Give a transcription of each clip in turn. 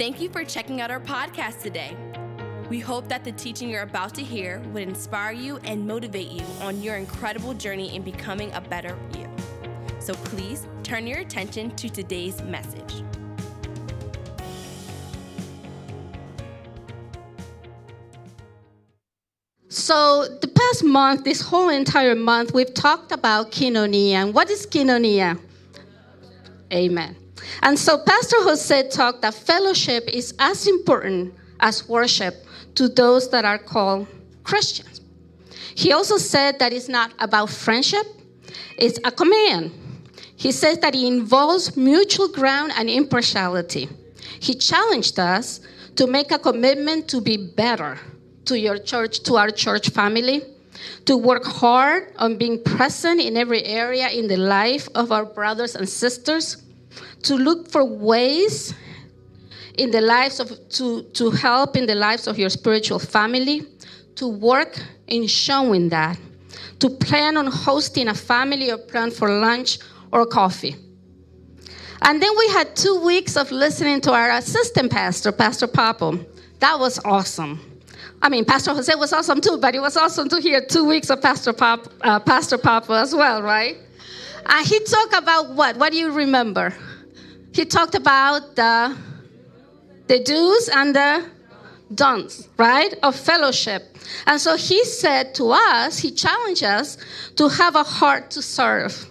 Thank you for checking out our podcast today. We hope that the teaching you're about to hear would inspire you and motivate you on your incredible journey in becoming a better you. So please turn your attention to today's message. So, the past month, this whole entire month, we've talked about koinonia. And what is koinonia? Amen. And so, Pastor Jose talked that fellowship is as important as worship to those that are called Christians. He also said that it's not about friendship, it's a command. He says that it involves mutual ground and impartiality. He challenged us to make a commitment to be better to your church, to our church family, to work hard on being present in every area in the life of our brothers and sisters, to look for ways in the lives of to, to help in the lives of your spiritual family, to work in showing that, to plan on hosting a family or plan for lunch or coffee. And then we had two weeks of listening to our assistant pastor, Pastor Papo. That was awesome. I mean, Pastor Jose was awesome too, but it was awesome to hear two weeks of Pastor Pop, uh, Pastor Papa as well, right? And he talked about what? What do you remember? He talked about the the do's and the don'ts, right, of fellowship. And so he said to us, he challenged us to have a heart to serve,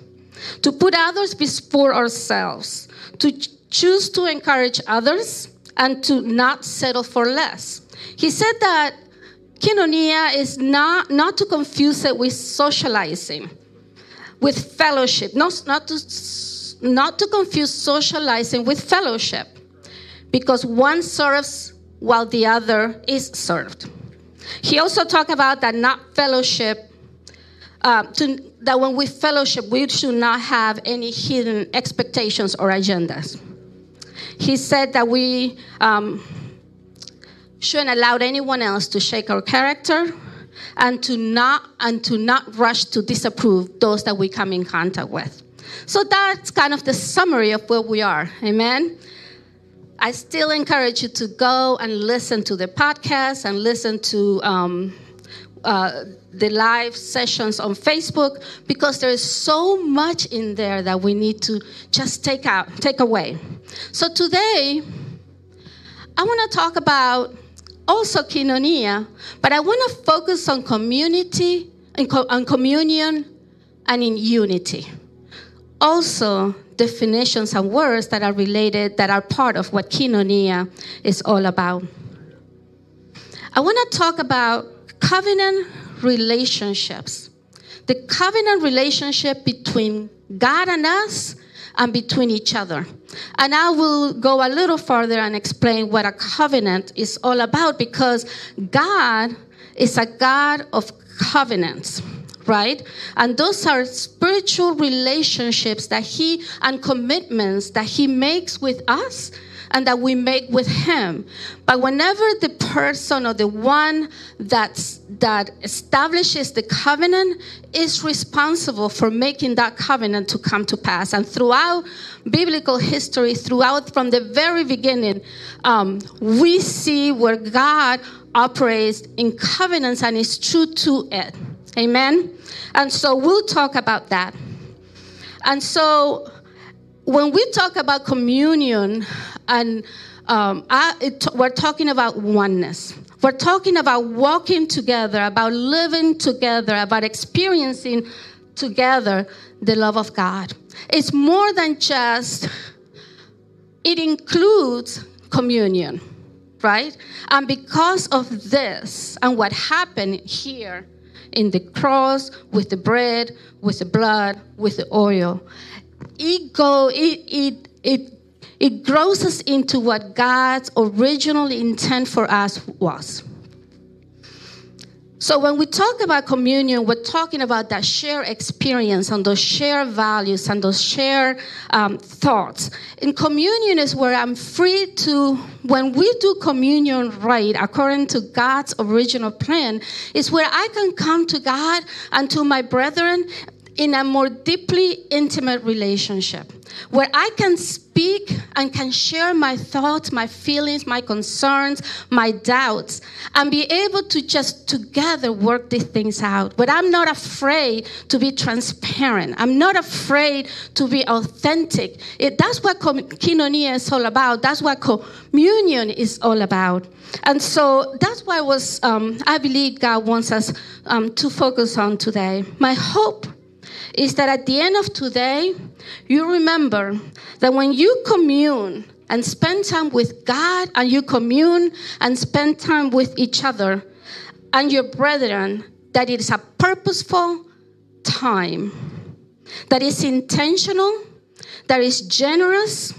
to put others before ourselves, to choose to encourage others, and to not settle for less. He said that Koinonia is not, not to confuse it with socializing, with fellowship, not, not, to, not to confuse socializing with fellowship, because one serves while the other is served. He also talked about that not fellowship, uh, to, that when we fellowship, we should not have any hidden expectations or agendas. He said that we, um, shouldn't allow anyone else to shake our character and to not and to not rush to disapprove those that we come in contact with so that's kind of the summary of where we are. Amen? I still encourage you to go and listen to the podcast and listen to um, uh, the live sessions on facebook because there's so much in there that we need to just take out take away. So today i want to talk about also koinonia, but I want to focus on community, on communion, and in unity. Also, definitions and words that are related, that are part of what koinonia is all about. I want to talk about covenant relationships. The covenant relationship between God and us and between each other. And I will go a little further and explain what a covenant is all about because God is a God of covenants right? And those are spiritual relationships that He and commitments that He makes with us and that we make with him. But whenever the person or the one that's, that establishes the covenant is responsible for making that covenant to come to pass. And throughout biblical history, throughout from the very beginning, um, we see where God operates in covenants and is true to it. Amen? And so we'll talk about that. And so when we talk about communion, and um, I, it, we're talking about oneness. We're talking about walking together, about living together, about experiencing together the love of God. It's more than just, it includes communion, right? And because of this and what happened here in the cross, with the bread, with the blood, with the oil, it it it it it grows us into what God's original intent for us was. So when we talk about communion, we're talking about that shared experience and those shared values and those shared um, thoughts. In communion is where I'm free to, when we do communion right, according to God's original plan, is where I can come to God and to my brethren in a more deeply intimate relationship where I can speak and can share my thoughts, my feelings, my concerns, my doubts, and be able to just together work these things out. But I'm not afraid to be transparent. I'm not afraid to be authentic. It, that's what koinonia is all about. That's what communion is all about. And so that's why was um, I believe God wants us um, to focus on today. My hope is that at the end of today, you remember that when you commune and spend time with God and you commune and spend time with each other and your brethren, that it is a purposeful time, that is intentional, that is generous,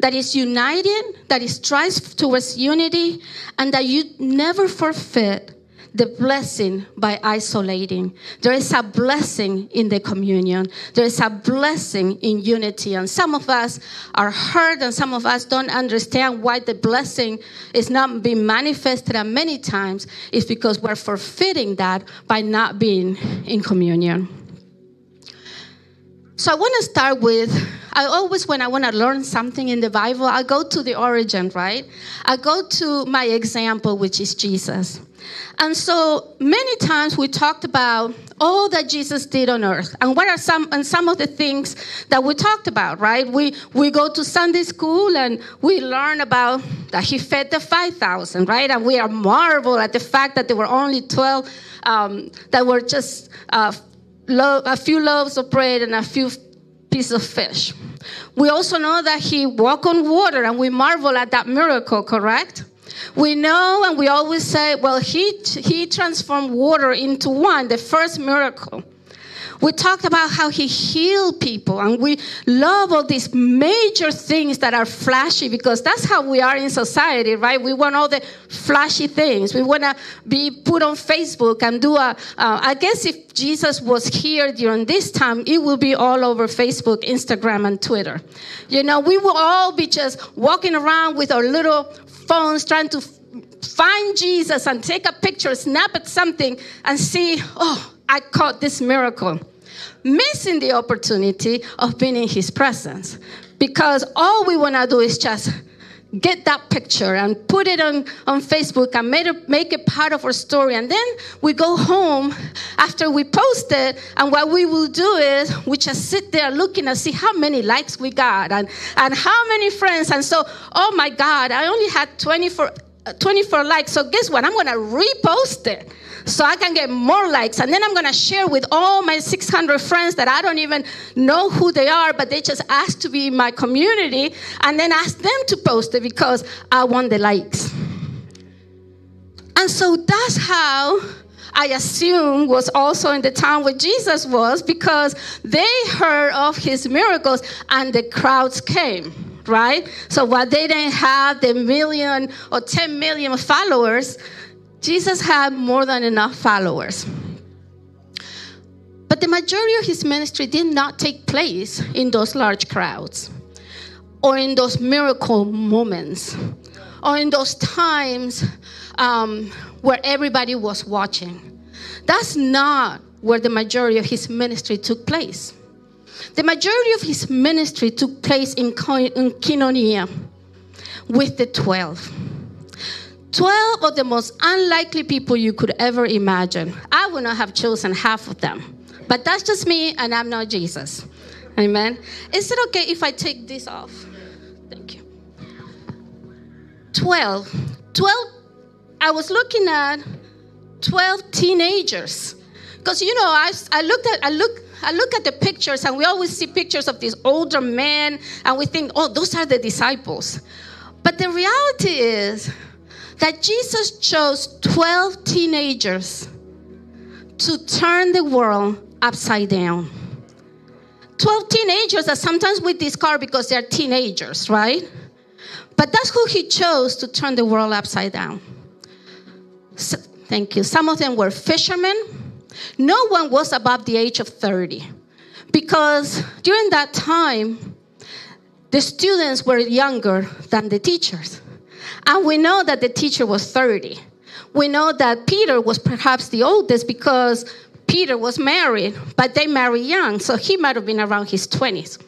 that is united, that is strives towards unity, and that you never forfeit the blessing by isolating. There is a blessing in the communion. There is a blessing in unity. And some of us are hurt, and some of us don't understand why the blessing is not being manifested. And many times it's because we're forfeiting that by not being in communion. So I want to start with I always, when I want to learn something in the Bible, I go to the origin, right? I go to my example, which is Jesus. And so many times we talked about all that Jesus did on earth. And what are some and some of the things that we talked about, right? We we go to Sunday school and we learn about that he fed the 5,000, right? And we are marvel at the fact that there were only 12 um, that were just uh, lo- a few loaves of bread and a few pieces of fish. We also know that he walked on water and we marvel at that miracle, correct? We know and we always say, well, he, he transformed water into wine, the first miracle. We talked about how he healed people, and we love all these major things that are flashy because that's how we are in society, right? We want all the flashy things. We want to be put on Facebook and do a. Uh, I guess if Jesus was here during this time, it will be all over Facebook, Instagram, and Twitter. You know, we will all be just walking around with our little phones trying to find Jesus and take a picture, snap at something, and see, oh, I caught this miracle. Missing the opportunity of being in his presence. Because all we want to do is just get that picture and put it on, on Facebook and make it, make it part of our story. And then we go home after we post it, and what we will do is we just sit there looking and see how many likes we got and, and how many friends. And so, oh my God, I only had 24, uh, 24 likes. So guess what? I'm going to repost it so I can get more likes. And then I'm going to share with all my 600 friends that I don't even know who they are, but they just asked to be in my community, and then ask them to post it because I want the likes. And so that's how I assume was also in the town where Jesus was because they heard of his miracles and the crowds came, right? So while they didn't have the million or 10 million followers, Jesus had more than enough followers. But the majority of his ministry did not take place in those large crowds or in those miracle moments or in those times um, where everybody was watching. That's not where the majority of his ministry took place. The majority of his ministry took place in, in with the 12. 12 of the most unlikely people you could ever imagine. I would not have chosen half of them. But that's just me, and I'm not Jesus. Amen. Is it okay if I take this off? Thank you. 12. 12, I was looking at 12 teenagers. Because, you know, I, I looked at, I look, I look at the pictures, and we always see pictures of these older men, and we think, oh, those are the disciples. But the reality is, that Jesus chose 12 teenagers to turn the world upside down. 12 teenagers that sometimes we discard because they're teenagers, right? But that's who he chose to turn the world upside down. So, thank you. Some of them were fishermen. No one was above the age of 30 because during that time, the students were younger than the teachers. And we know that the teacher was 30. We know that Peter was perhaps the oldest because Peter was married, but they married young, so he might have been around his 20s.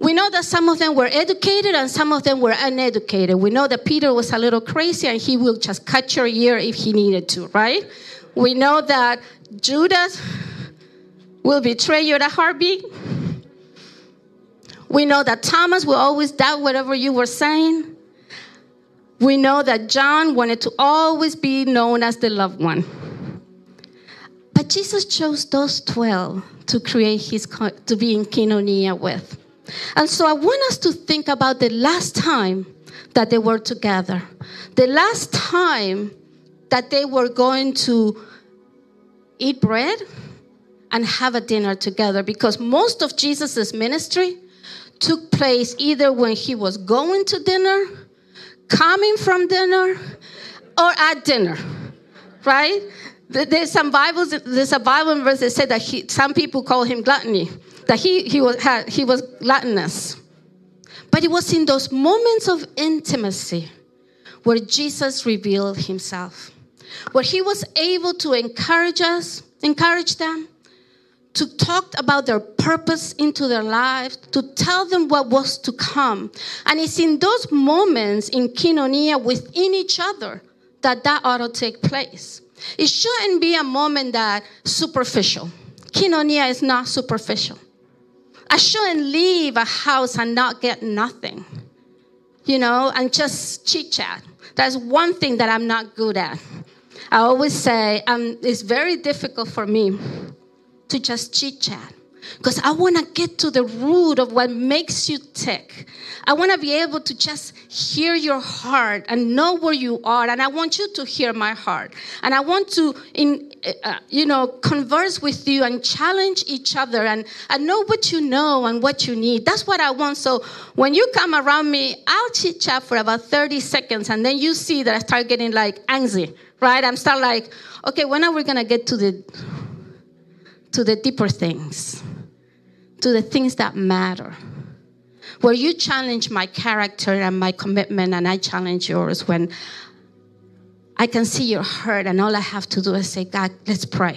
We know that some of them were educated and some of them were uneducated. We know that Peter was a little crazy and he will just cut your ear if he needed to, right? We know that Judas will betray you at a heartbeat. We know that Thomas will always doubt whatever you were saying. We know that John wanted to always be known as the loved one. But Jesus chose those 12 to create his to be in koinonia with. And so I want us to think about the last time that they were together. The last time that they were going to eat bread and have a dinner together because most of Jesus' ministry took place either when he was going to dinner, coming from dinner, or at dinner, right? There's some Bibles, there's a Bible verse that said that he, some people call him gluttony, that he, he, was, had, he was gluttonous. But it was in those moments of intimacy where Jesus revealed himself, where he was able to encourage us, encourage them, to talk about their purpose into their lives, to tell them what was to come. And it's in those moments in koinonia within each other that that ought to take place. It shouldn't be a moment that superficial. Koinonia is not superficial. I shouldn't leave a house and not get nothing, you know, and just chit chat. That's one thing that I'm not good at. I always say um, it's very difficult for me to just chit chat because I want to get to the root of what makes you tick. I want to be able to just hear your heart and know where you are, and I want you to hear my heart. And I want to, in, uh, you know, converse with you and challenge each other and, and know what you know and what you need. That's what I want. So when you come around me, I'll chit chat for about 30 seconds, and then you see that I start getting like antsy, right? I'm start like, okay, when are we gonna get to the to the deeper things? to the things that matter. Where you challenge my character and my commitment, and I challenge yours when I can see your hurt, and all I have to do is say, God, let's pray.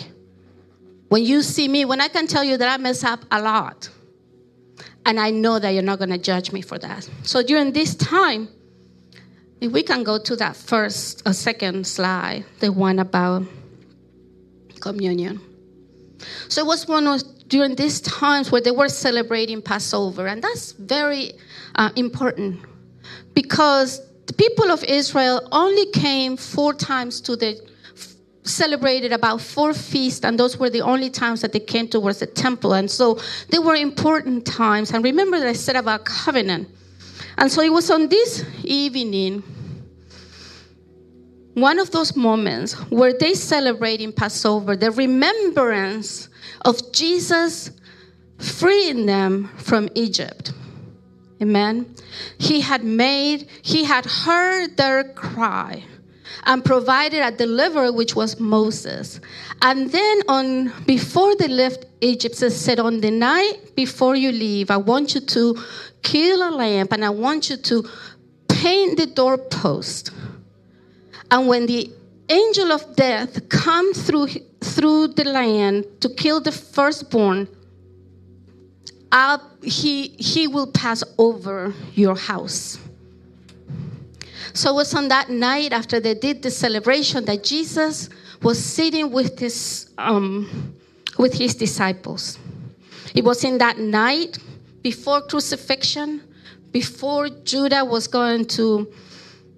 When you see me, when I can tell you that I mess up a lot, and I know that you're not going to judge me for that. So during this time, if we can go to that first or second slide, the one about communion. So it was one of during these times where they were celebrating Passover. And that's very uh, important because the people of Israel only came four times to the celebrated about four feasts and those were the only times that they came towards the temple and so they were important times and remember that i said about covenant and so it was on this evening one of those moments where they celebrate in passover the remembrance of Jesus freeing them from Egypt. Amen. He had made, he had heard their cry and provided a deliverer, which was Moses. And then on before they left Egypt, said, On the night before you leave, I want you to kill a lamb and I want you to paint the doorpost. And when the angel of death come through through the land to kill the firstborn, I'll, he, he will pass over your house. So it was on that night after they did the celebration that Jesus was sitting with his, um, with his disciples. It was in that night before crucifixion, before Judah was going to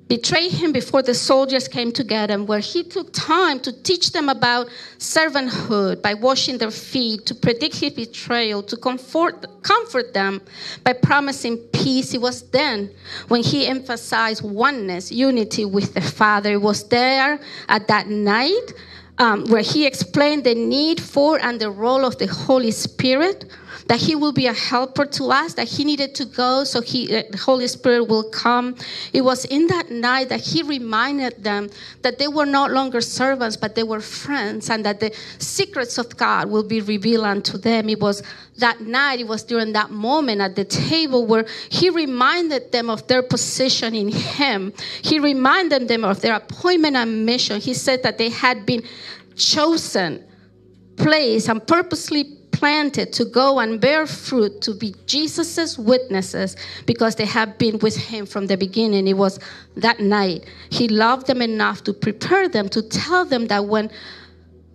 betrayed him before the soldiers came to get him, where he took time to teach them about servanthood by washing their feet, to predict his betrayal, to comfort, comfort them by promising peace. It was then when he emphasized oneness, unity with the Father. It was there at that night um, where he explained the need for and the role of the Holy Spirit that he will be a helper to us, that he needed to go so he, the Holy Spirit will come. It was in that night that he reminded them that they were no longer servants, but they were friends, and that the secrets of God will be revealed unto them. It was that night, it was during that moment at the table where he reminded them of their position in him. He reminded them of their appointment and mission. He said that they had been chosen placed and purposely planted to go and bear fruit to be Jesus's witnesses because they have been with him from the beginning. It was that night. He loved them enough to prepare them, to tell them that when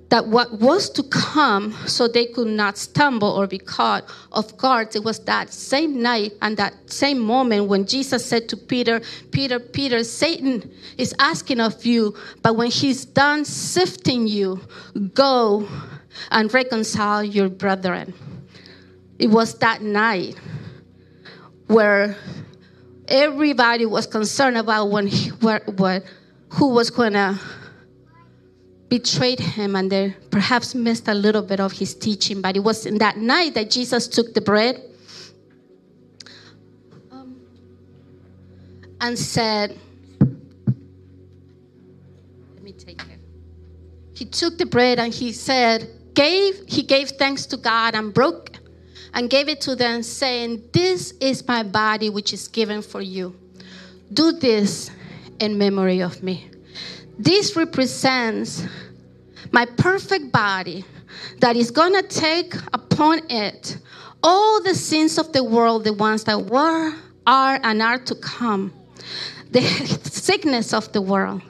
that what was to come so they could not stumble or be caught off guard. It was that same night and that same moment when Jesus said to Peter, Peter, Peter, Satan is asking of you, but when he's done sifting you, go and reconcile your brethren. It was that night where everybody was concerned about when he, where, who was going to betrayed him and they perhaps missed a little bit of his teaching. But it was in that night that Jesus took the bread um, and said, Let me take it. He took the bread and he said, gave, he gave thanks to God and broke and gave it to them, saying, This is my body which is given for you. Do this in memory of me. This represents my perfect body that is going to take upon it all the sins of the world, the ones that were, are, and are to come, the sickness of the world,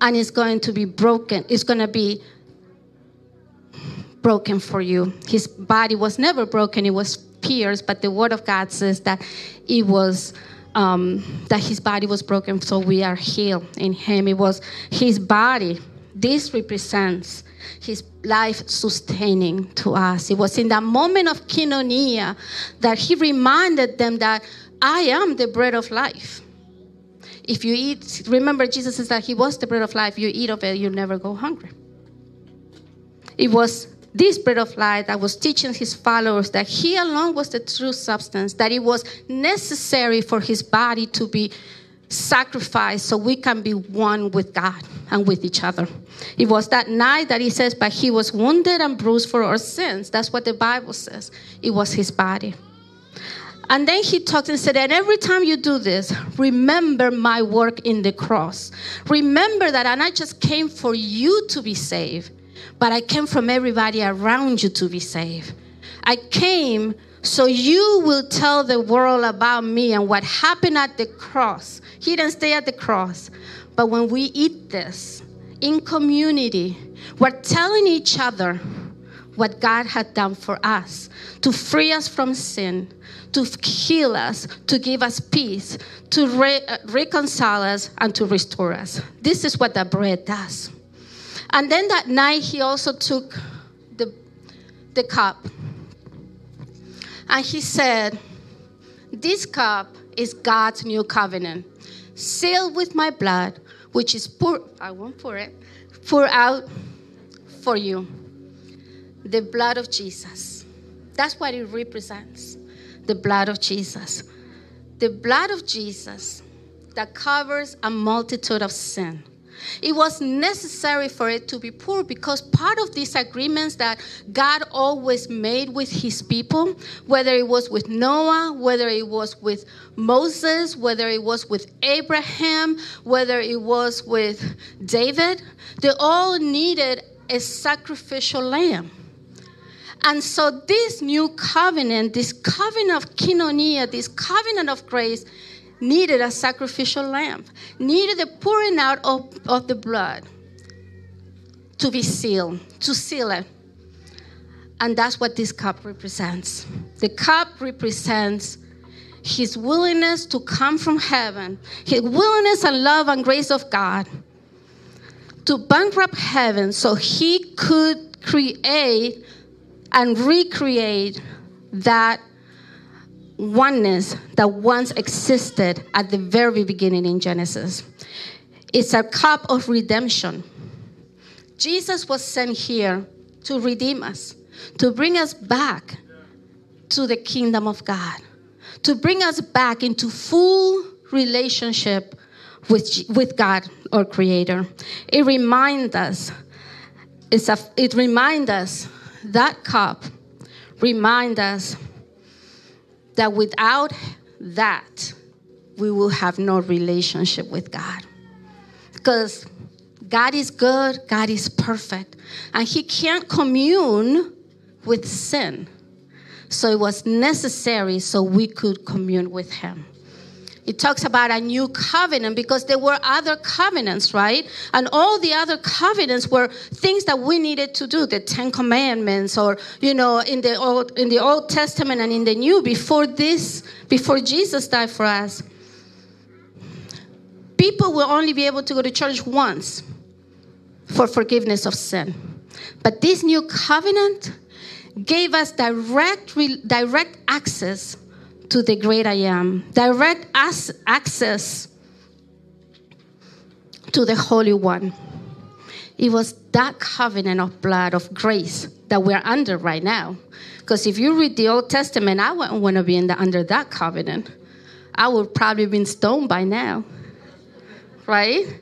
and it's going to be broken. It's going to be broken for you. His body was never broken, it was pierced, but the word of God says that it was. Um, that his body was broken, so we are healed in him. It was his body this represents his life sustaining to us. It was in that moment of koinonia that he reminded them that I am the bread of life. If you eat, remember Jesus says that he was the bread of life. You eat of it, you never go hungry. It was this bread of life that was teaching his followers that he alone was the true substance, that it was necessary for his body to be sacrificed so we can be one with God and with each other. It was that night that he says, But he was wounded and bruised for our sins. That's what the Bible says. It was his body. And then he talks and said, And every time you do this, remember my work in the cross. Remember that, and I just came for you to be saved, but I came from everybody around you to be saved. I came so you will tell the world about me and what happened at the cross. He didn't stay at the cross. But when we eat this in community, we're telling each other what God had done for us to free us from sin, to heal us, to give us peace, to re- reconcile us, and to restore us. This is what the bread does. And then that night, he also took the, the cup and he said, This cup is God's new covenant, sealed with my blood, which is poured, I won't pour it, pour out for you. The blood of Jesus. That's what it represents the blood of Jesus. The blood of Jesus that covers a multitude of sin. It was necessary for it to be poured because part of these agreements that God always made with his people, whether it was with Noah, whether it was with Moses, whether it was with Abraham, whether it was with David, they all needed a sacrificial lamb. And so, this new covenant, this covenant of koinonia, this covenant of grace, needed a sacrificial lamb, needed the pouring out of, of the blood to be sealed, to seal it. And that's what this cup represents. The cup represents his willingness to come from heaven, his willingness and love and grace of God to bankrupt heaven so he could create and recreate that oneness that once existed at the very beginning in Genesis. It's a cup of redemption. Jesus was sent here to redeem us, to bring us back to the kingdom of God, to bring us back into full relationship with, with God, our Creator. It reminds us, it's a, it reminds us, that cup reminds us that without that, we will have no relationship with God. Because God is good, God is perfect, and He can't commune with sin. So it was necessary so we could commune with Him. It talks about a new covenant because there were other covenants, right? And all the other covenants were things that we needed to do, the Ten Commandments, or you know, in the old in the Old Testament and in the New, before this, before Jesus died for us. People will only be able to go to church once for forgiveness of sin. But this new covenant gave us direct, direct access to the great I am, direct us access to the Holy One. It was that covenant of blood, of grace that we're under right now. Because if you read the Old Testament, I wouldn't want to be the, under that covenant. I would probably been stoned by now. Right?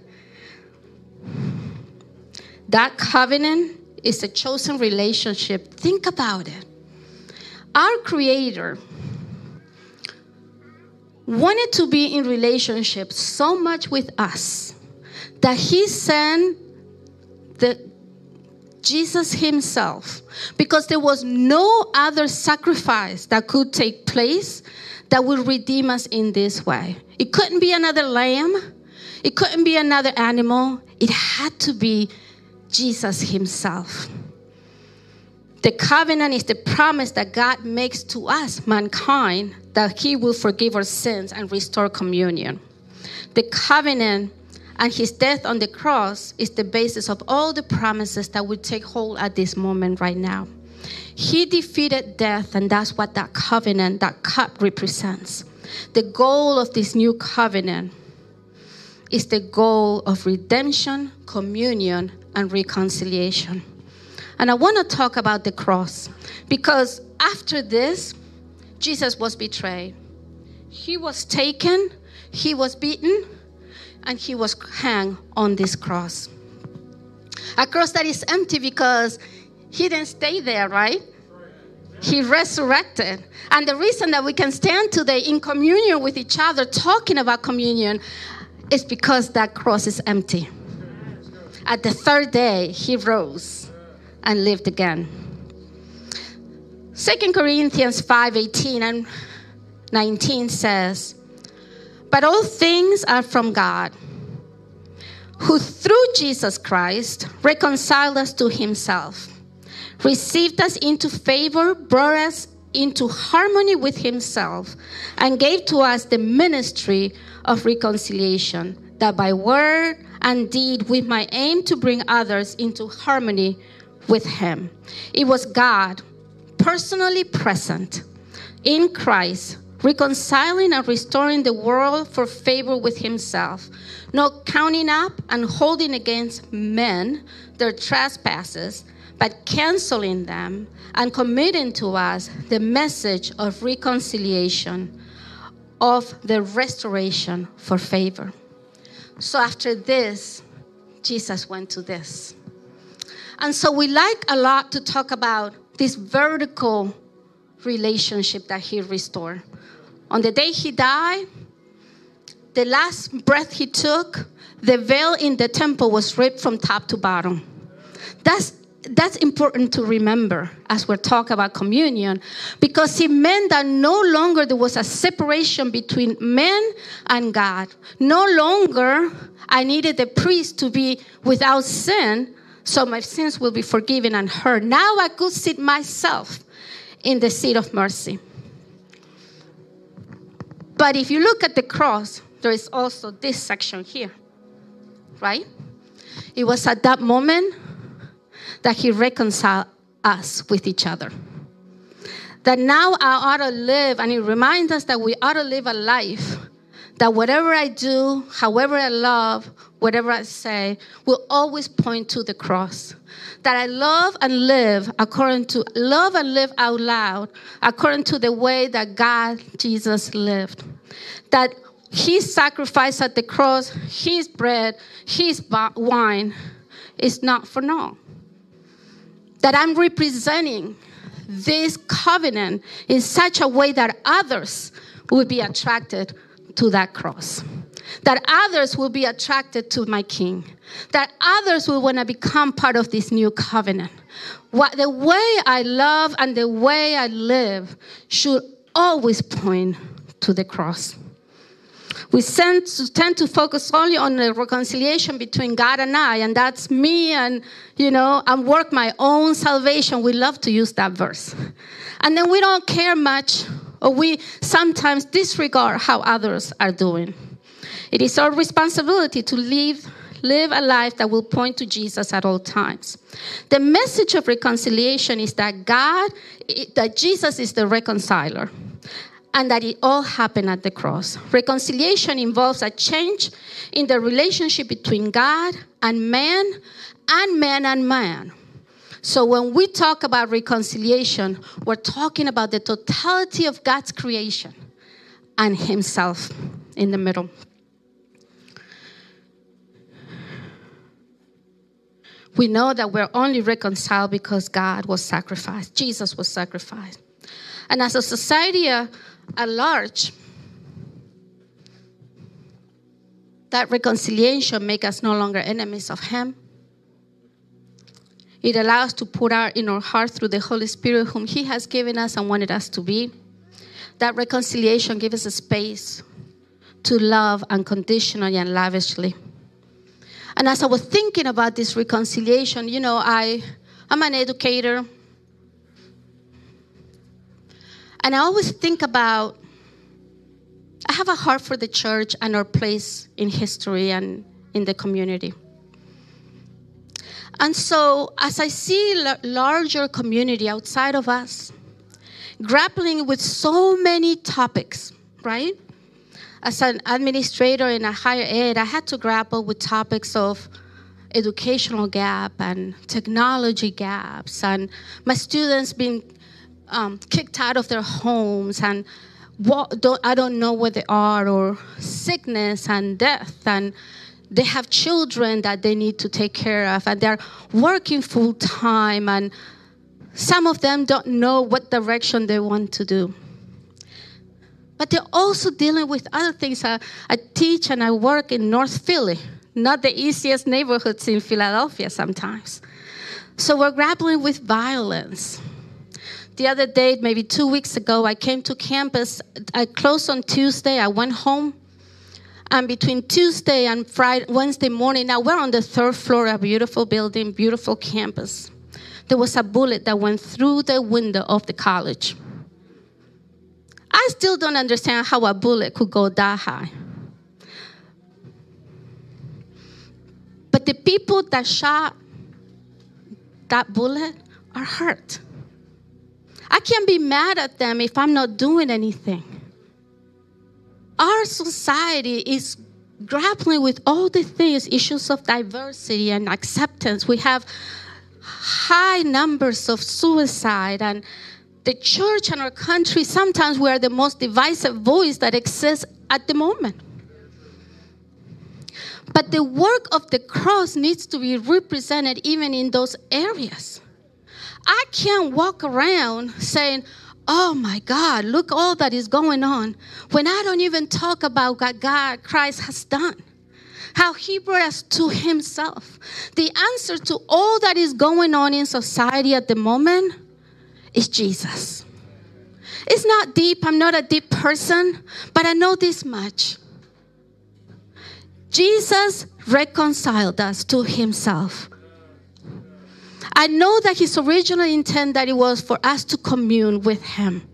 That covenant is a chosen relationship. Think about it. Our Creator wanted to be in relationship so much with us that He sent the Jesus Himself because there was no other sacrifice that could take place that would redeem us in this way. It couldn't be another lamb, it couldn't be another animal, it had to be Jesus Himself. The covenant is the promise that God makes to us, mankind, that He will forgive our sins and restore communion. The covenant and His death on the cross is the basis of all the promises that will take hold at this moment right now. He defeated death, and that's what that covenant, that cup represents. The goal of this new covenant is the goal of redemption, communion, and reconciliation. And I want to talk about the cross because after this, Jesus was betrayed. He was taken, he was beaten, and he was hung on this cross. A cross that is empty because he didn't stay there, right? He resurrected. And the reason that we can stand today in communion with each other, talking about communion, is because that cross is empty. At the third day, he rose and lived again. 2 Corinthians 5 18 and 19 says, But all things are from God, who through Jesus Christ reconciled us to himself, received us into favor, brought us into harmony with himself, and gave to us the ministry of reconciliation, that by word and deed we might aim to bring others into harmony with Him. It was God personally present in Christ, reconciling and restoring the world for favor with Himself, not counting up and holding against men their trespasses, but canceling them and committing to us the message of reconciliation, of the restoration for favor. So after this, Jesus went to this. And so we like a lot to talk about this vertical relationship that he restored. On the day he died, the last breath he took, the veil in the temple was ripped from top to bottom. That's that's important to remember as we're talking about communion because it meant that no longer there was a separation between men and God. No longer I needed the priest to be without sin, so my sins will be forgiven and heard. Now I could sit myself in the seat of mercy. But if you look at the cross, there is also this section here, right? It was at that moment that He reconciled us with each other. That now I ought to live, and it reminds us that we ought to live a life that whatever I do, however I love, whatever I say, will always point to the cross. That I love and live according to, love and live out loud according to the way that God, Jesus lived. That his sacrifice at the cross, his bread, his wine is not for naught that I'm representing this covenant in such a way that others would be attracted to that cross. that others will be attracted to my king, that others will want to become part of this new covenant. What, the way I love and the way I live should always point to the cross. We tend to, tend to focus only on the reconciliation between God and I, and that's me and, you know, and work my own salvation. We love to use that verse. And then we don't care much, or we sometimes disregard how others are doing. It is our responsibility to live, live a life that will point to Jesus at all times. The message of reconciliation is that God, that Jesus is the reconciler and that it all happened at the cross. Reconciliation involves a change in the relationship between God and man and man and man. So when we talk about reconciliation, we're talking about the totality of God's creation and Himself in the middle. we know that we're only reconciled because God was sacrificed, Jesus was sacrificed. And as a society at large, that reconciliation makes us no longer enemies of Him. It allows us to put out in our heart through the Holy Spirit, whom He has given us and wanted us to be. That reconciliation gives us a space to love unconditionally and lavishly. And as I was thinking about this reconciliation, you know, I, I'm an educator. And I always think about, I have a heart for the church and our place in history and in the community. And so, as I see a larger community outside of us, grappling with so many topics, right? as an administrator in a higher ed, I had to grapple with topics of educational gap and technology gaps, and my students being um, kicked out of their homes, and what, don't, I don't know where they are, or sickness and death, and they have children that they need to take care of, and they're working full time, and some of them don't know what direction they want to do but they're also dealing with other things. I, I teach and I work in North Philly, not the easiest neighborhoods in Philadelphia sometimes. So we're grappling with violence. The other day, maybe two weeks ago, I came to campus. Uh, I closed on Tuesday. I went home. And between Tuesday and Friday, Wednesday morning, now we're on the third floor of a beautiful building, beautiful campus. There was a bullet that went through the window of the college. I still don't understand how a bullet could go that high. But the people that shot that bullet are hurt. I can't be mad at them if I'm not doing anything. Our society is grappling with all the things, issues of diversity and acceptance. We have high numbers of suicide and the church and our country, sometimes we are the most divisive voice that exists at the moment. But the work of the cross needs to be represented even in those areas. I can't walk around saying, Oh my God, look all that is going on, when I don't even talk about what God, Christ has done. How he brought us to himself. The answer to all that is going on in society at the moment is Jesus. It's not deep, I'm not a deep person, but I know this much. Jesus reconciled us to himself. I know that his original intent that it was for us to commune with him.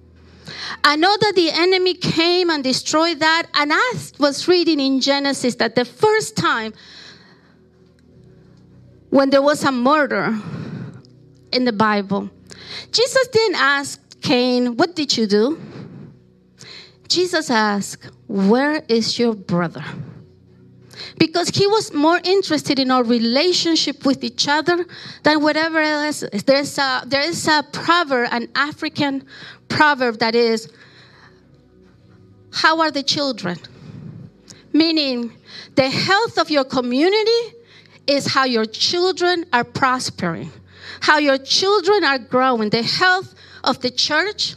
I know that the enemy came and destroyed that and I was reading in Genesis that the first time when there was a murder in the Bible, Jesus didn't ask Cain, What did you do? Jesus asked, Where is your brother? Because he was more interested in our relationship with each other than whatever else. There's a, there is a proverb, an African proverb that is, How are the children? Meaning, the health of your community is how your children are prospering how your children are growing, the health of the church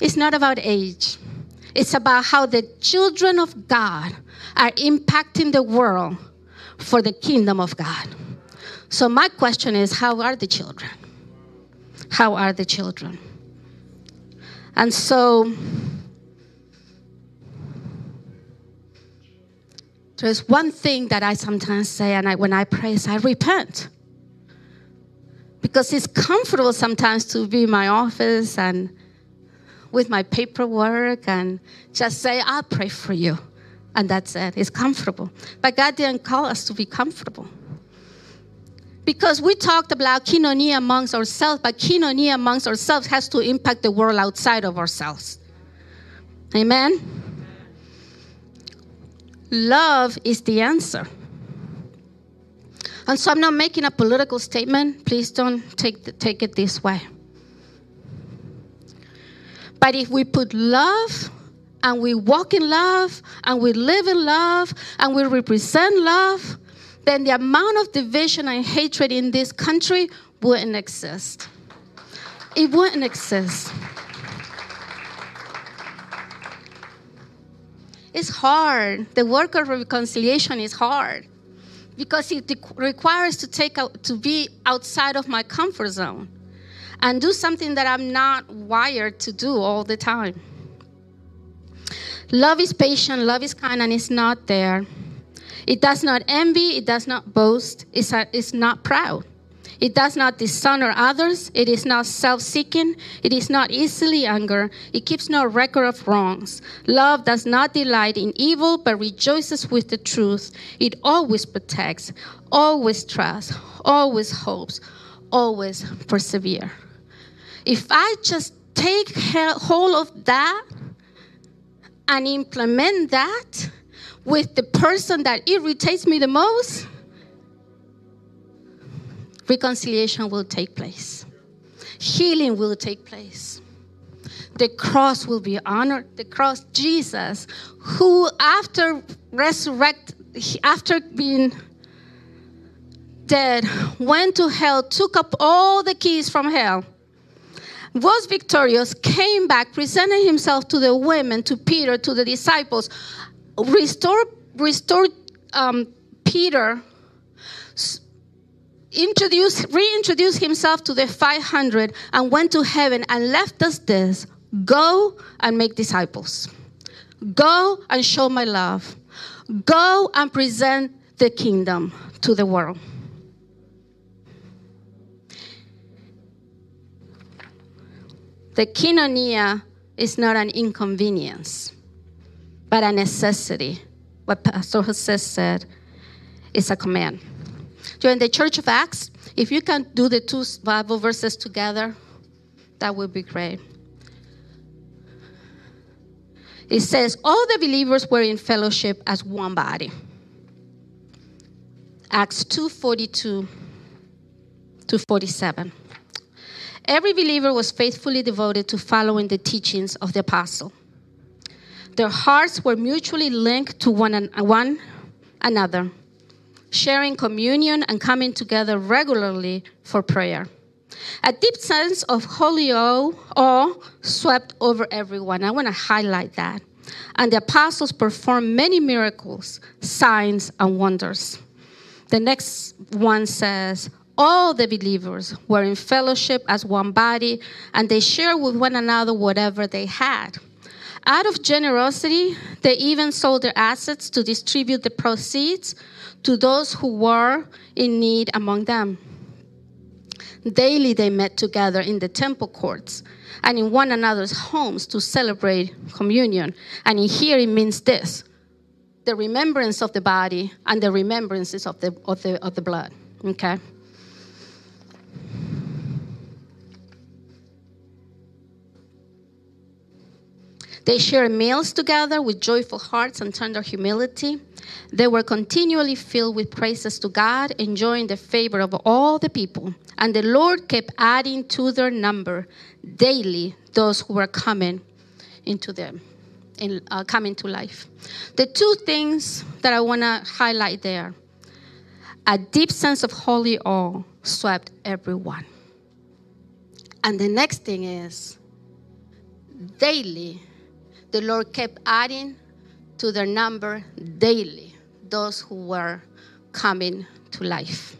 is not about age. It's about how the children of God are impacting the world for the kingdom of God. So, my question is how are the children? How are the children? And so, there's one thing that I sometimes say, and I, when I pray, is I repent. Because it's comfortable sometimes to be in my office and with my paperwork and just say, I'll pray for you. And that's it. It's comfortable. But God didn't call us to be comfortable. Because we talked about koinonia amongst ourselves, but koinonia amongst ourselves has to impact the world outside of ourselves. Amen? Love is the answer. And so I'm not making a political statement. Please don't take, take it this way. But if we put love and we walk in love and we live in love and we represent love, then the amount of division and hatred in this country wouldn't exist. It wouldn't exist. It's hard. The work of reconciliation is hard because it requires to take out, to be outside of my comfort zone and do something that I'm not wired to do all the time. Love is patient, love is kind, and it's not there. It does not envy, it does not boast, it's, it's not proud. It does not dishonor others. It is not self seeking. It is not easily angered. It keeps no record of wrongs. Love does not delight in evil, but rejoices with the truth. It always protects, always trusts, always hopes, always perseveres. If I just take hold of that and implement that with the person that irritates me the most, reconciliation will take place. Healing will take place. The cross will be honored. The cross, Jesus, who after resurrect, after being dead, went to hell, took up all the keys from hell was victorious, came back, presented himself to the women, to Peter, to the disciples, restored, restored um, Peter, introduced, reintroduced himself to the 500, and went to heaven and left us this go and make disciples. Go and show my love. Go and present the kingdom to the world. The koinonia is not an inconvenience, but a necessity. What Pastor Jose said is a command. During the Church of Acts, if you can do the two Bible verses together, that would be great. It says, All the believers were in fellowship as one body. Acts 2 42 to 47. Every believer was faithfully devoted to following the teachings of the apostle. Their hearts were mutually linked to one, one another, sharing communion and coming together regularly for prayer. A deep sense of holy awe swept over everyone. I want to highlight that. And the apostles performed many miracles, signs, and wonders. The next one says, all the believers were in fellowship as one body, and they shared with one another whatever they had. Out of generosity, they even sold their assets to distribute the proceeds to those who were in need among them. Daily, they met together in the temple courts and in one another's homes to celebrate communion. And in here, it means this the remembrance of the body and the remembrances of the, of the, of the blood. Okay? They shared meals together with joyful hearts and tender humility. They were continually filled with praises to God, enjoying the favor of all the people. And the Lord kept adding to their number daily those who were coming into them, in, uh, coming to life. The two things that I want to highlight there a deep sense of holy awe swept everyone. And the next thing is daily the Lord kept adding to their number daily those who were coming to life.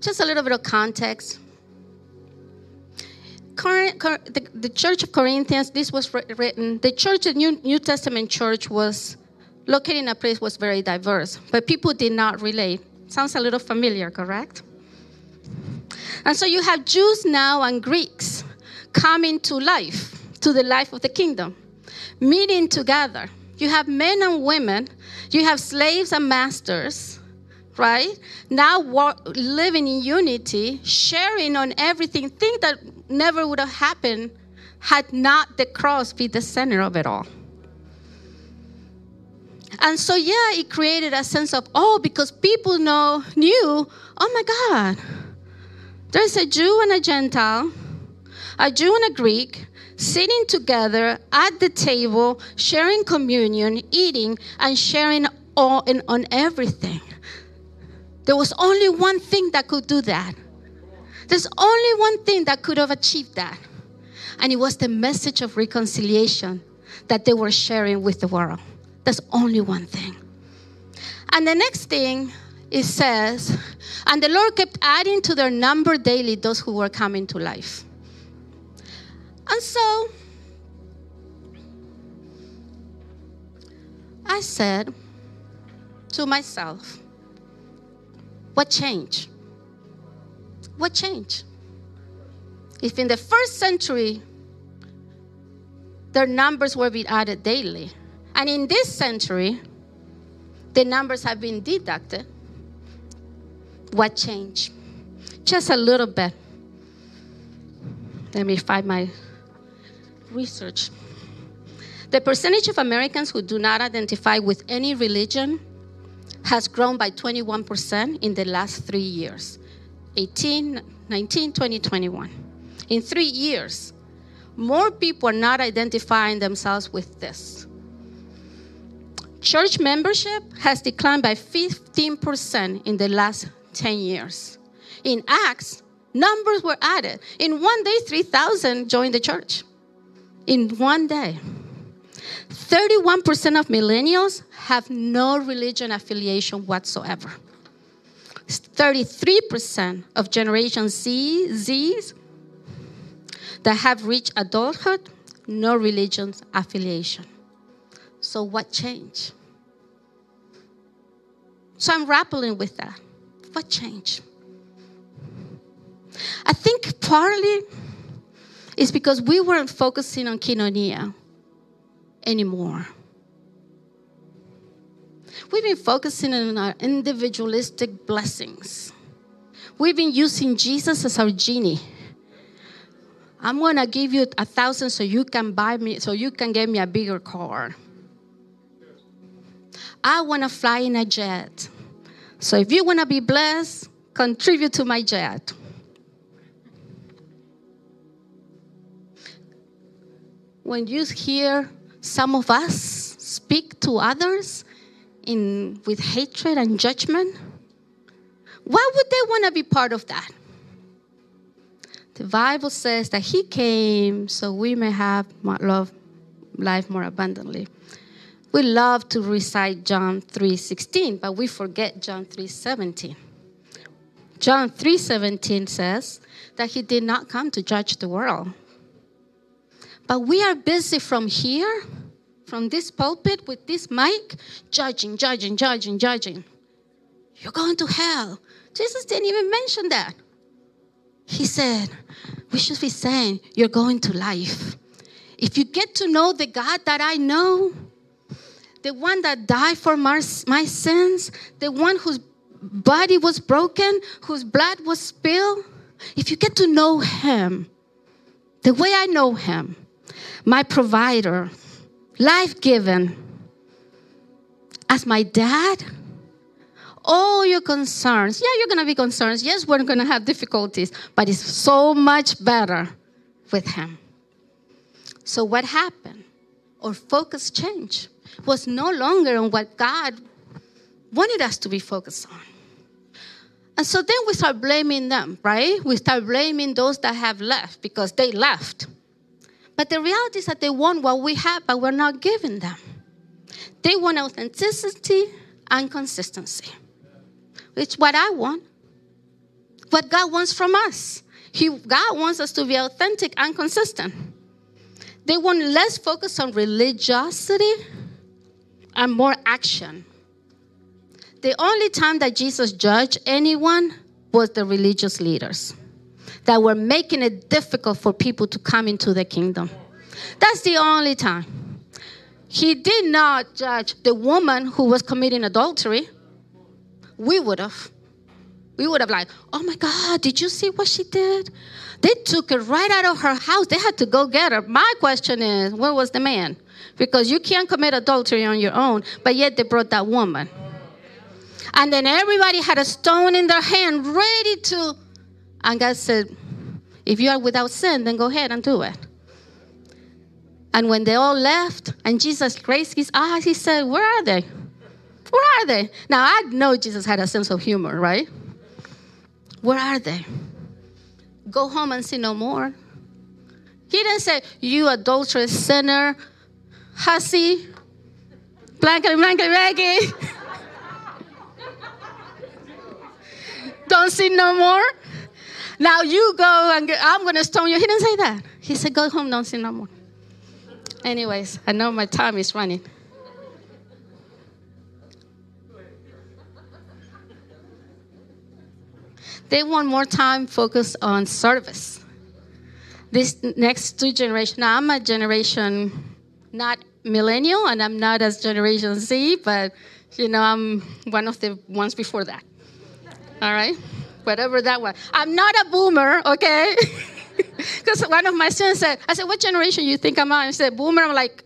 Just a little bit of context. The, church of Corinthians, this was written, the church, the New Testament church was located in a place was very diverse, but people did not relate. Sounds a little familiar, correct? And so you have Jews now and Greeks coming to life, to the life of the kingdom, meeting together. You have men and women, you have slaves and masters, right? Now living in unity, sharing on everything, things that never would have happened had not the cross be the center of it all. And so, yeah, it created a sense of oh, because people know knew, oh my God, there's a Jew and a Gentile, a Jew and a Greek, sitting together at the table, sharing communion, eating, and sharing all on everything. There was only one thing that could do that. There's only one thing that could have achieved that. And it was the message of reconciliation that they were sharing with the world. There's only one thing. And the next thing it says, and the Lord kept adding to their number daily those who were coming to life. And so I said to myself, what changed? What changed? If in the first century their numbers were being added daily, and in this century the numbers have been deducted, what changed? Just a little bit. Let me find my research. The percentage of Americans who do not identify with any religion has grown by 21% in the last three years 18, 19, 20, 21. In three years, more people are not identifying themselves with this. Church membership has declined by 15% in the last 10 years. In Acts, numbers were added. In one day, 3,000 joined the church. In one day. 31% of millennials have no religion affiliation whatsoever. 33% of Generation Z, Zs that have reached adulthood, no religion affiliation. So, what changed? So, I'm grappling with that. What changed? I think partly is because we weren't focusing on koinonia anymore. We've been focusing on our individualistic blessings. We've been using Jesus as our genie. I'm gonna give you a thousand so you can buy me, so you can get me a bigger car. I wanna fly in a jet. So if you wanna be blessed, contribute to my jet. When you hear some of us speak to others in, with hatred and judgment, why would they want to be part of that? The Bible says that He came so we may have love, life more abundantly. We love to recite John 3:16, but we forget John 3:17. John 3:17 says that he did not come to judge the world. But we are busy from here from this pulpit with this mic, judging, judging, judging, judging. You're going to hell. Jesus didn't even mention that. He said, we should be saying, You're going to life. If you get to know the God that I know, the one that died for my, my sins, the one whose body was broken, whose blood was spilled, if you get to know him the way I know him, my provider, life given, as my dad, all your concerns, yeah, you're going to be concerned. Yes, we're going to have difficulties, but it's so much better with him. So, what happened? Our focus changed. Was no longer on what God wanted us to be focused on. And so then we start blaming them, right? We start blaming those that have left because they left. But the reality is that they want what we have, but we're not giving them. They want authenticity and consistency. It's what I want. What God wants from us. He, God wants us to be authentic and consistent. They want less focus on religiosity and more action. The only time that Jesus judged anyone was the religious leaders that were making it difficult for people to come into the kingdom. That's the only time. He did not judge the woman who was committing adultery. We would have. We would have like, oh my God, did you see what she did? They took her right out of her house. They had to go get her. My question is, where was the man? Because you can't commit adultery on your own, but yet they brought that woman. And then everybody had a stone in their hand ready to. And God said, if you are without sin, then go ahead and do it. And when they all left, and Jesus raised his eyes, he said, Where are they? Where are they? Now, I know Jesus had a sense of humor, right? Where are they? Go home and sin no more. He didn't say, You adulterous sinner, hussy, blanket, blanket, raggy. Don't sin no more. Now you go and get, I'm going to stone you. He didn't say that. He said, Go home, don't sin no more. Anyways, I know my time is running. They want more time focused on service. This next two generations, now I'm a generation not millennial and I'm not as Generation Z, but you know, I'm one of the ones before that. All right? Whatever that was. I'm not a boomer, okay? Because one of my students said, I said, what generation you think I'm on? He said, boomer. I'm like,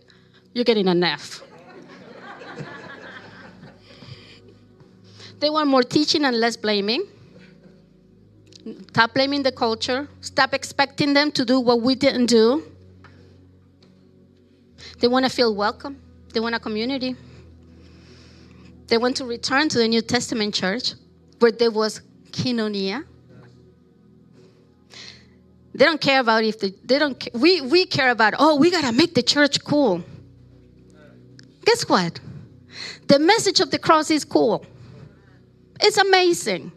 you're getting an F. they want more teaching and less blaming. Stop blaming the culture. Stop expecting them to do what we didn't do. They want to feel welcome. They want a community. They want to return to the New Testament church where there was koinonia. They don't care about if the, they don't. We we care about. Oh, we gotta make the church cool. Guess what? The message of the cross is cool. It's amazing.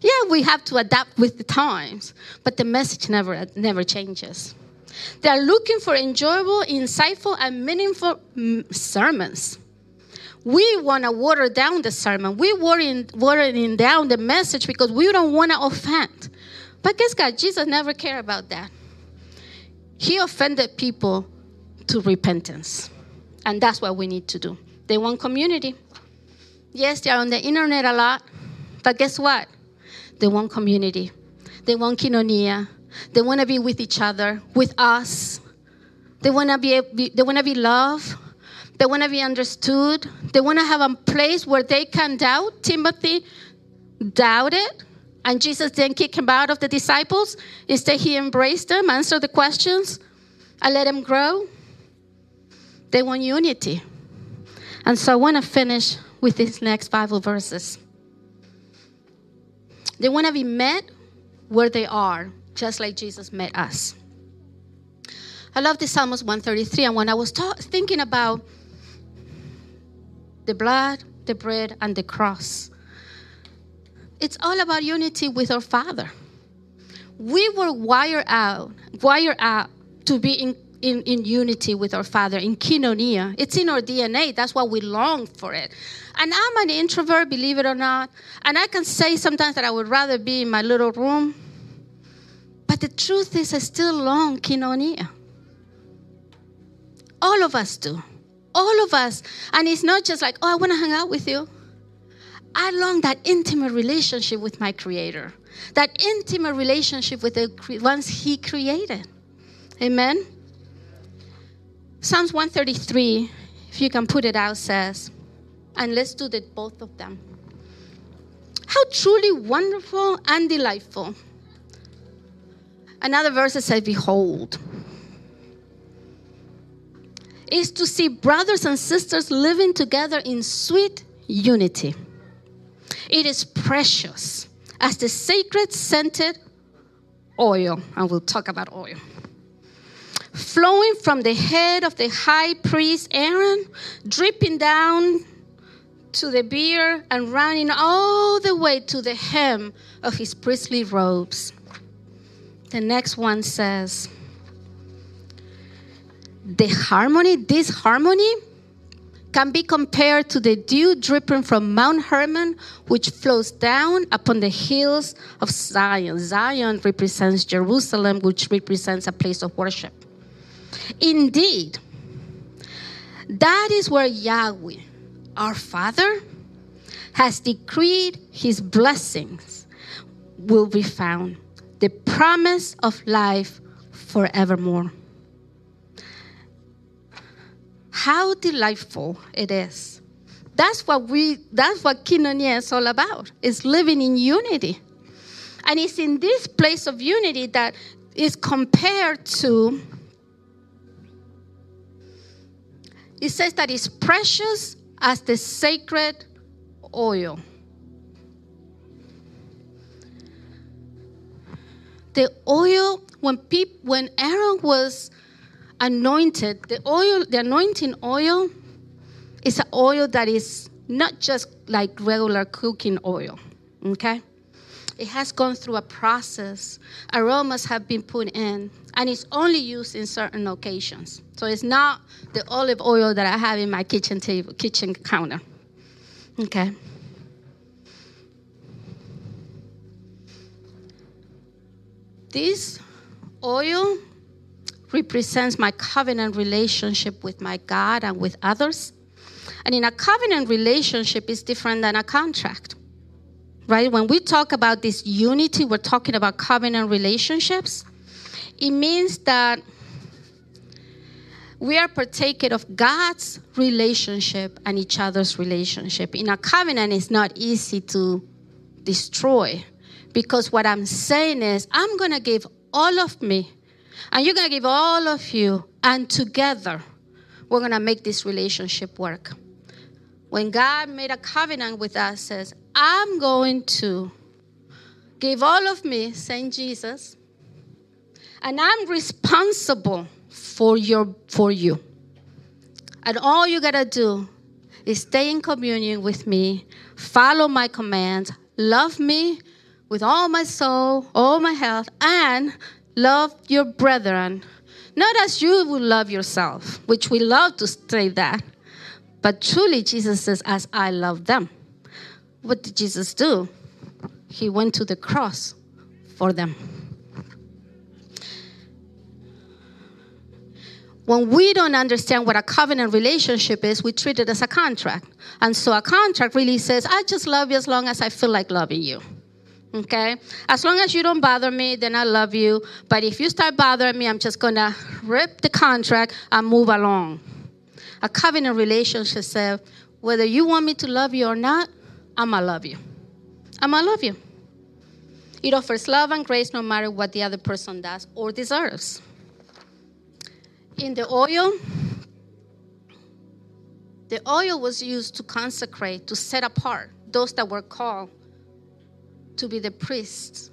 Yeah, we have to adapt with the times, but the message never never changes. They are looking for enjoyable, insightful, and meaningful mm, sermons. We want to water down the sermon. We watering, watering down the message because we don't want to offend. But guess what? Jesus never cared about that. He offended people to repentance. And that's what we need to do. They want community. Yes, they are on the internet a lot. But guess what? They want community. They want koinonia. They want to be with each other, with us. They want to be, they want to be loved. They want to be understood. They want to have a place where they can doubt. Timothy doubted, and Jesus didn't kick him out of the disciples. Instead, he embraced them, answered the questions, and let them grow. They want unity. And so I want to finish with these next Bible verses. They want to be met where they are, just like Jesus met us. I love the Psalms 133, and when I was ta- thinking about the blood, the bread, and the cross, it's all about unity with our Father. We were wired out, wired out to be in, in, in unity with our Father, in koinonia. It's in our DNA. That's why we long for it. And I'm an introvert, believe it or not. And I can say sometimes that I would rather be in my little room. But the truth is, I still long koinonia. All of us do. All of us. And it's not just like, oh, I want to hang out with you. I long that intimate relationship with my Creator, that intimate relationship with the ones He created. Amen. Psalms 133, if you can put it out, says, and let's do the both of them. How truly wonderful and delightful. Another verse says, Behold, is to see brothers and sisters living together in sweet unity. It is precious as the sacred scented oil, and we'll talk about oil. flowing from the head of the high priest Aaron, dripping down to the beard and running all the way to the hem of his priestly robes. The next one says, The harmony, this harmony, can be compared to the dew dripping from Mount Hermon, which flows down upon the hills of Zion. Zion represents Jerusalem, which represents a place of worship. Indeed, that is where Yahweh, our Father, has decreed his blessings will be found, the promise of life forevermore. How delightful it is. That's what we that's what Koinonia is all about. It's living in unity. And it's in this place of unity that is compared to it says that it's precious as the sacred oil. The oil, when, peop, when Aaron was anointed, the oil, the anointing oil is an oil that is not just like regular cooking oil, okay? It has gone through a process. Aromas have been put in, and it's only used in certain occasions. So it's not the olive oil that I have in my kitchen table, kitchen counter. Okay. This oil represents my covenant relationship with my God and with others. And in a covenant relationship is different than a contract. Right? When we talk about this unity, we're talking about covenant relationships. It means that we are partaking of God's relationship and each other's relationship. In a covenant, it's not easy to destroy because what I'm saying is, I'm going to give all of me and you're going to give all of you, and together we're going to make this relationship work. When God made a covenant with us, says, I'm going to give all of me, Saint Jesus, and I'm responsible for your for you. And all you gotta do is stay in communion with me, follow my commands, love me with all my soul, all my health, and Love your brethren, not as you would love yourself, which we love to say that, but truly Jesus says, as I love them. What did Jesus do? He went to the cross for them. When we don't understand what a covenant relationship is, we treat it as a contract. And so a contract really says, I just love you as long as I feel like loving you. Okay? As long as you don't bother me, then I love you. But if you start bothering me, I'm just going to rip the contract and move along. A covenant relationship says, whether you want me to love you or not, I'm going to love you. I'm going to love you. It offers love and grace no matter what the other person does or deserves. In the oil, the oil was used to consecrate, to set apart those that were called to be the priests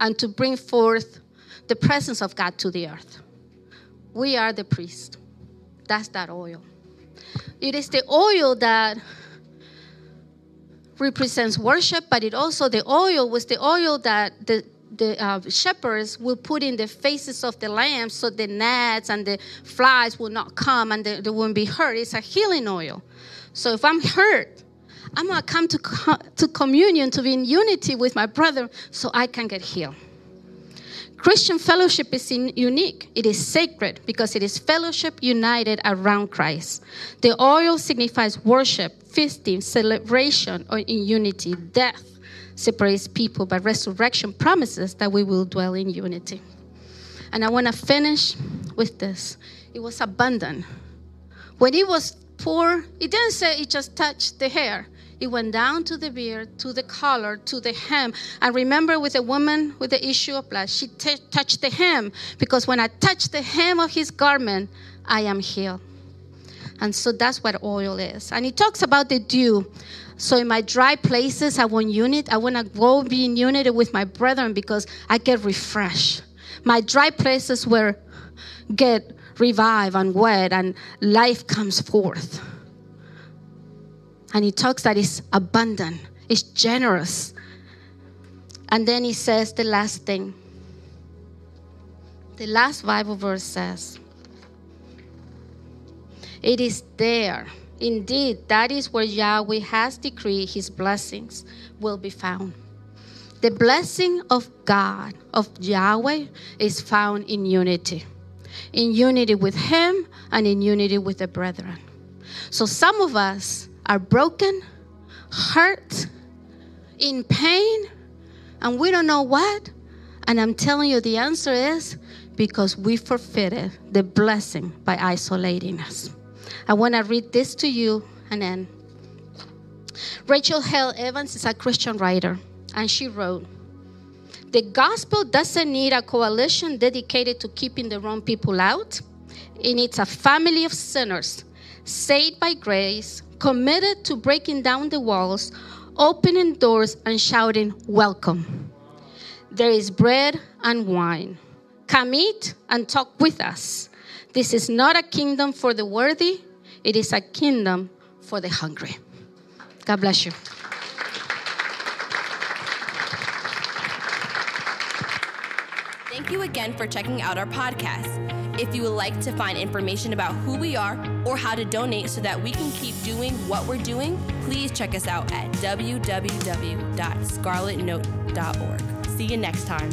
and to bring forth the presence of God to the earth. We are the priest. That's that oil. It is the oil that represents worship, but it also the oil was the oil that the the uh, shepherds will put in the faces of the lambs so the gnats and the flies will not come and they, they won't be hurt. It's a healing oil. So if I'm hurt, I'm going to come to, to communion to be in unity with my brother so I can get healed. Christian fellowship is in, unique. It is sacred because it is fellowship united around Christ. The oil signifies worship, feasting, celebration, or in unity. Death separates people, but resurrection promises that we will dwell in unity. And I want to finish with this. It was abundant. When it was poor, it didn't say it just touched the hair. It went down to the beard, to the collar, to the hem. And remember with the woman with the issue of blood, she t- touched the hem because when I touch the hem of his garment, I am healed. And so that's what oil is. And he talks about the dew. So in my dry places, I want unit. I want to go be in unity with my brethren because I get refreshed. My dry places where get revived and wet and life comes forth. And he talks that it's abundant, it's generous. And then he says the last thing. The last Bible verse says, It is there. Indeed, that is where Yahweh has decreed his blessings will be found. The blessing of God, of Yahweh, is found in unity. In unity with Him and in unity with the brethren. So some of us are broken, hurt, in pain, and we don't know what. And I'm telling you, the answer is because we forfeited the blessing by isolating us. I want to read this to you and then. Rachel Held Evans is a Christian writer, and she wrote The gospel doesn't need a coalition dedicated to keeping the wrong people out. It needs a family of sinners saved by grace, committed to breaking down the walls, opening doors, and shouting, Welcome. There is bread and wine. Come eat and talk with us. This is not a kingdom for the worthy, it is a kingdom for the hungry. God bless you. Thank you again for checking out our podcast. If you would like to find information about who we are or how to donate so that we can keep doing what we're doing, please check us out at www.scarletnote.org. See you next time.